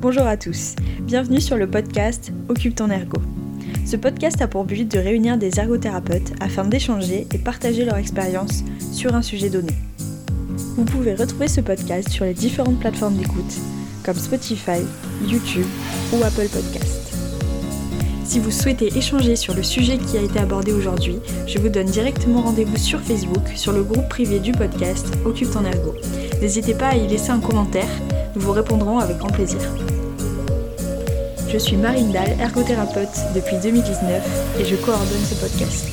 Bonjour à tous, bienvenue sur le podcast Occupe ton ergo. Ce podcast a pour but de réunir des ergothérapeutes afin d'échanger et partager leur expérience sur un sujet donné. Vous pouvez retrouver ce podcast sur les différentes plateformes d'écoute comme Spotify, YouTube ou Apple Podcast. Si vous souhaitez échanger sur le sujet qui a été abordé aujourd'hui, je vous donne directement rendez-vous sur Facebook sur le groupe privé du podcast Occupe ton ergo. N'hésitez pas à y laisser un commentaire, nous vous répondrons avec grand plaisir. Je suis Marine Dahl, ergothérapeute depuis 2019 et je coordonne ce podcast.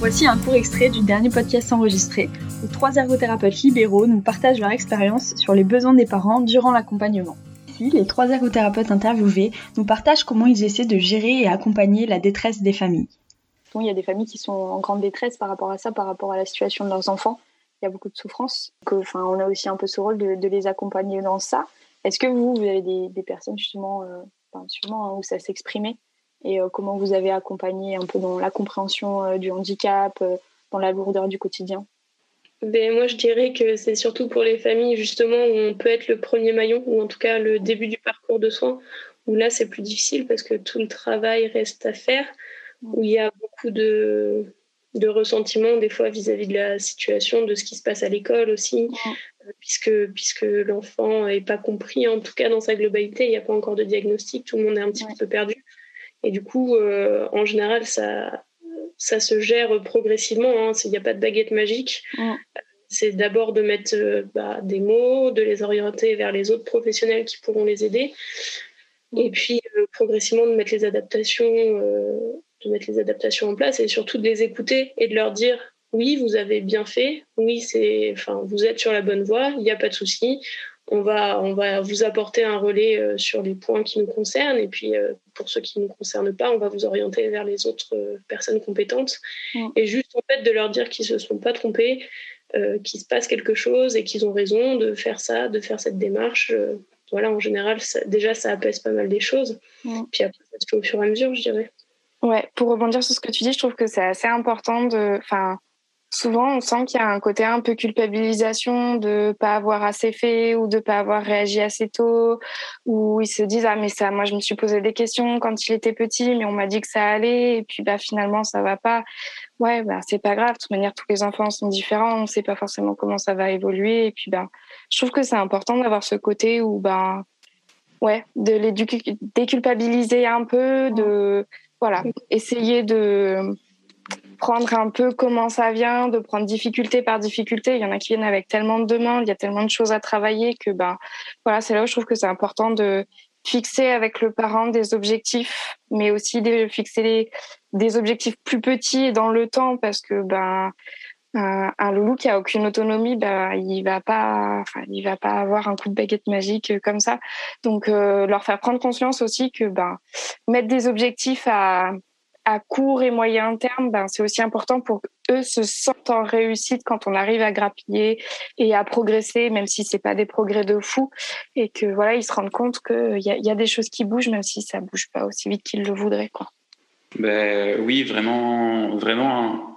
Voici un court extrait du dernier podcast enregistré où trois ergothérapeutes libéraux nous partagent leur expérience sur les besoins des parents durant l'accompagnement. Ici, les trois ergothérapeutes interviewés nous partagent comment ils essaient de gérer et accompagner la détresse des familles. Il y a des familles qui sont en grande détresse par rapport à ça, par rapport à la situation de leurs enfants. Il y a beaucoup de souffrance. enfin, on a aussi un peu ce rôle de, les accompagner dans ça. Est-ce que vous, vous avez des, personnes justement euh, sûrement hein, où ça s'exprimait. Et euh, comment vous avez accompagné un peu dans la compréhension euh, du handicap, euh, dans la lourdeur du quotidien? Ben, moi, je dirais que c'est surtout pour les familles, justement, où on peut être le premier maillon, ou en tout cas le début du parcours de soins, où là, c'est plus difficile parce que tout le travail reste à faire, où il y a beaucoup de, de ressentiment, des fois, vis-à-vis de la situation, de ce qui se passe à l'école aussi, puisque, puisque l'enfant n'est pas compris, en tout cas dans sa globalité, il n'y a pas encore de diagnostic, tout le monde est un petit peu perdu. Et du coup, euh, en général, ça, ça se gère progressivement, hein. il n'y a pas de baguette magique. C'est d'abord de mettre euh, bah, des mots, de les orienter vers les autres professionnels qui pourront les aider. Et puis, euh, progressivement, de mettre les adaptations de mettre les adaptations en place et surtout de les écouter et de leur dire oui, vous avez bien fait, oui, c'est, enfin, vous êtes sur la bonne voie, il n'y a pas de souci. On va, on va vous apporter un relais euh, sur les points qui nous concernent et puis euh, pour ceux qui ne nous concernent pas, on va vous orienter vers les autres euh, personnes compétentes et juste en fait de leur dire qu'ils se sont pas trompés, qu'il se passe quelque chose et qu'ils ont raison de faire ça, de faire cette démarche. voilà, en général, déjà ça apaise pas mal des choses. Puis après, ça se fait au fur et à mesure, je dirais. Ouais, pour rebondir sur ce que tu dis, je trouve que c'est assez important de, enfin, souvent on sent qu'il y a un côté un peu culpabilisation de pas avoir assez fait ou de pas avoir réagi assez tôt ou ils se disent ah mais ça moi je me suis posé des questions quand il était petit mais on m'a dit que ça allait et puis bah finalement ça va pas. Ouais bah c'est pas grave. De toute manière tous les enfants sont différents. On sait pas forcément comment ça va évoluer. Et puis bah je trouve que c'est important d'avoir ce côté où bah ouais de les déculpabiliser un peu de voilà essayer de prendre un peu comment ça vient, de prendre difficulté par difficulté. Il y en a qui viennent avec tellement de demandes, il y a tellement de choses à travailler que ben voilà, c'est là où je trouve que c'est important de fixer avec le parent des objectifs, mais aussi de fixer des objectifs plus petits dans le temps parce que ben un, loulou qui a aucune autonomie, ben, il va pas, il va pas avoir un coup de baguette magique comme ça. Donc, euh, leur faire prendre conscience aussi que ben, mettre des objectifs à, à court et moyen terme, ben, c'est aussi important pour eux se sentent en réussite quand on arrive à grappiller et à progresser, même si c'est pas des progrès de fou, et que voilà, ils se rendent compte qu'il y, y, a des choses qui bougent, même si ça bouge pas aussi vite qu'ils le voudraient. Ben, oui, vraiment, vraiment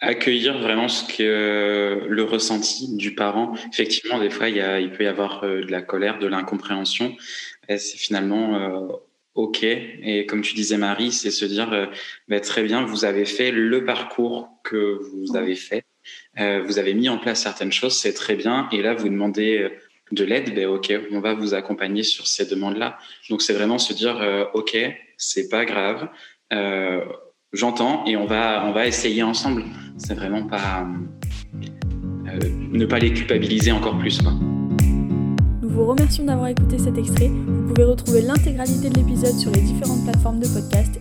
accueillir vraiment ce que le ressenti du parent. Effectivement, des fois, il, y a, il peut y avoir euh, de la colère, de l'incompréhension. C'est finalement euh, OK. Et comme tu disais, Marie, c'est se dire, euh, bah, très bien, vous avez fait le parcours que vous avez fait. Euh, vous avez mis en place certaines choses, c'est très bien. Et là, vous demandez euh, de l'aide, ben OK, on va vous accompagner sur ces demandes-là. Donc, c'est vraiment se dire, OK, c'est pas grave. J'entends et on va, on va essayer ensemble. C'est vraiment pas ne pas les culpabiliser encore plus. Quoi vous remercions d'avoir écouté cet extrait. Vous pouvez retrouver l'intégralité de l'épisode sur les différentes plateformes de podcast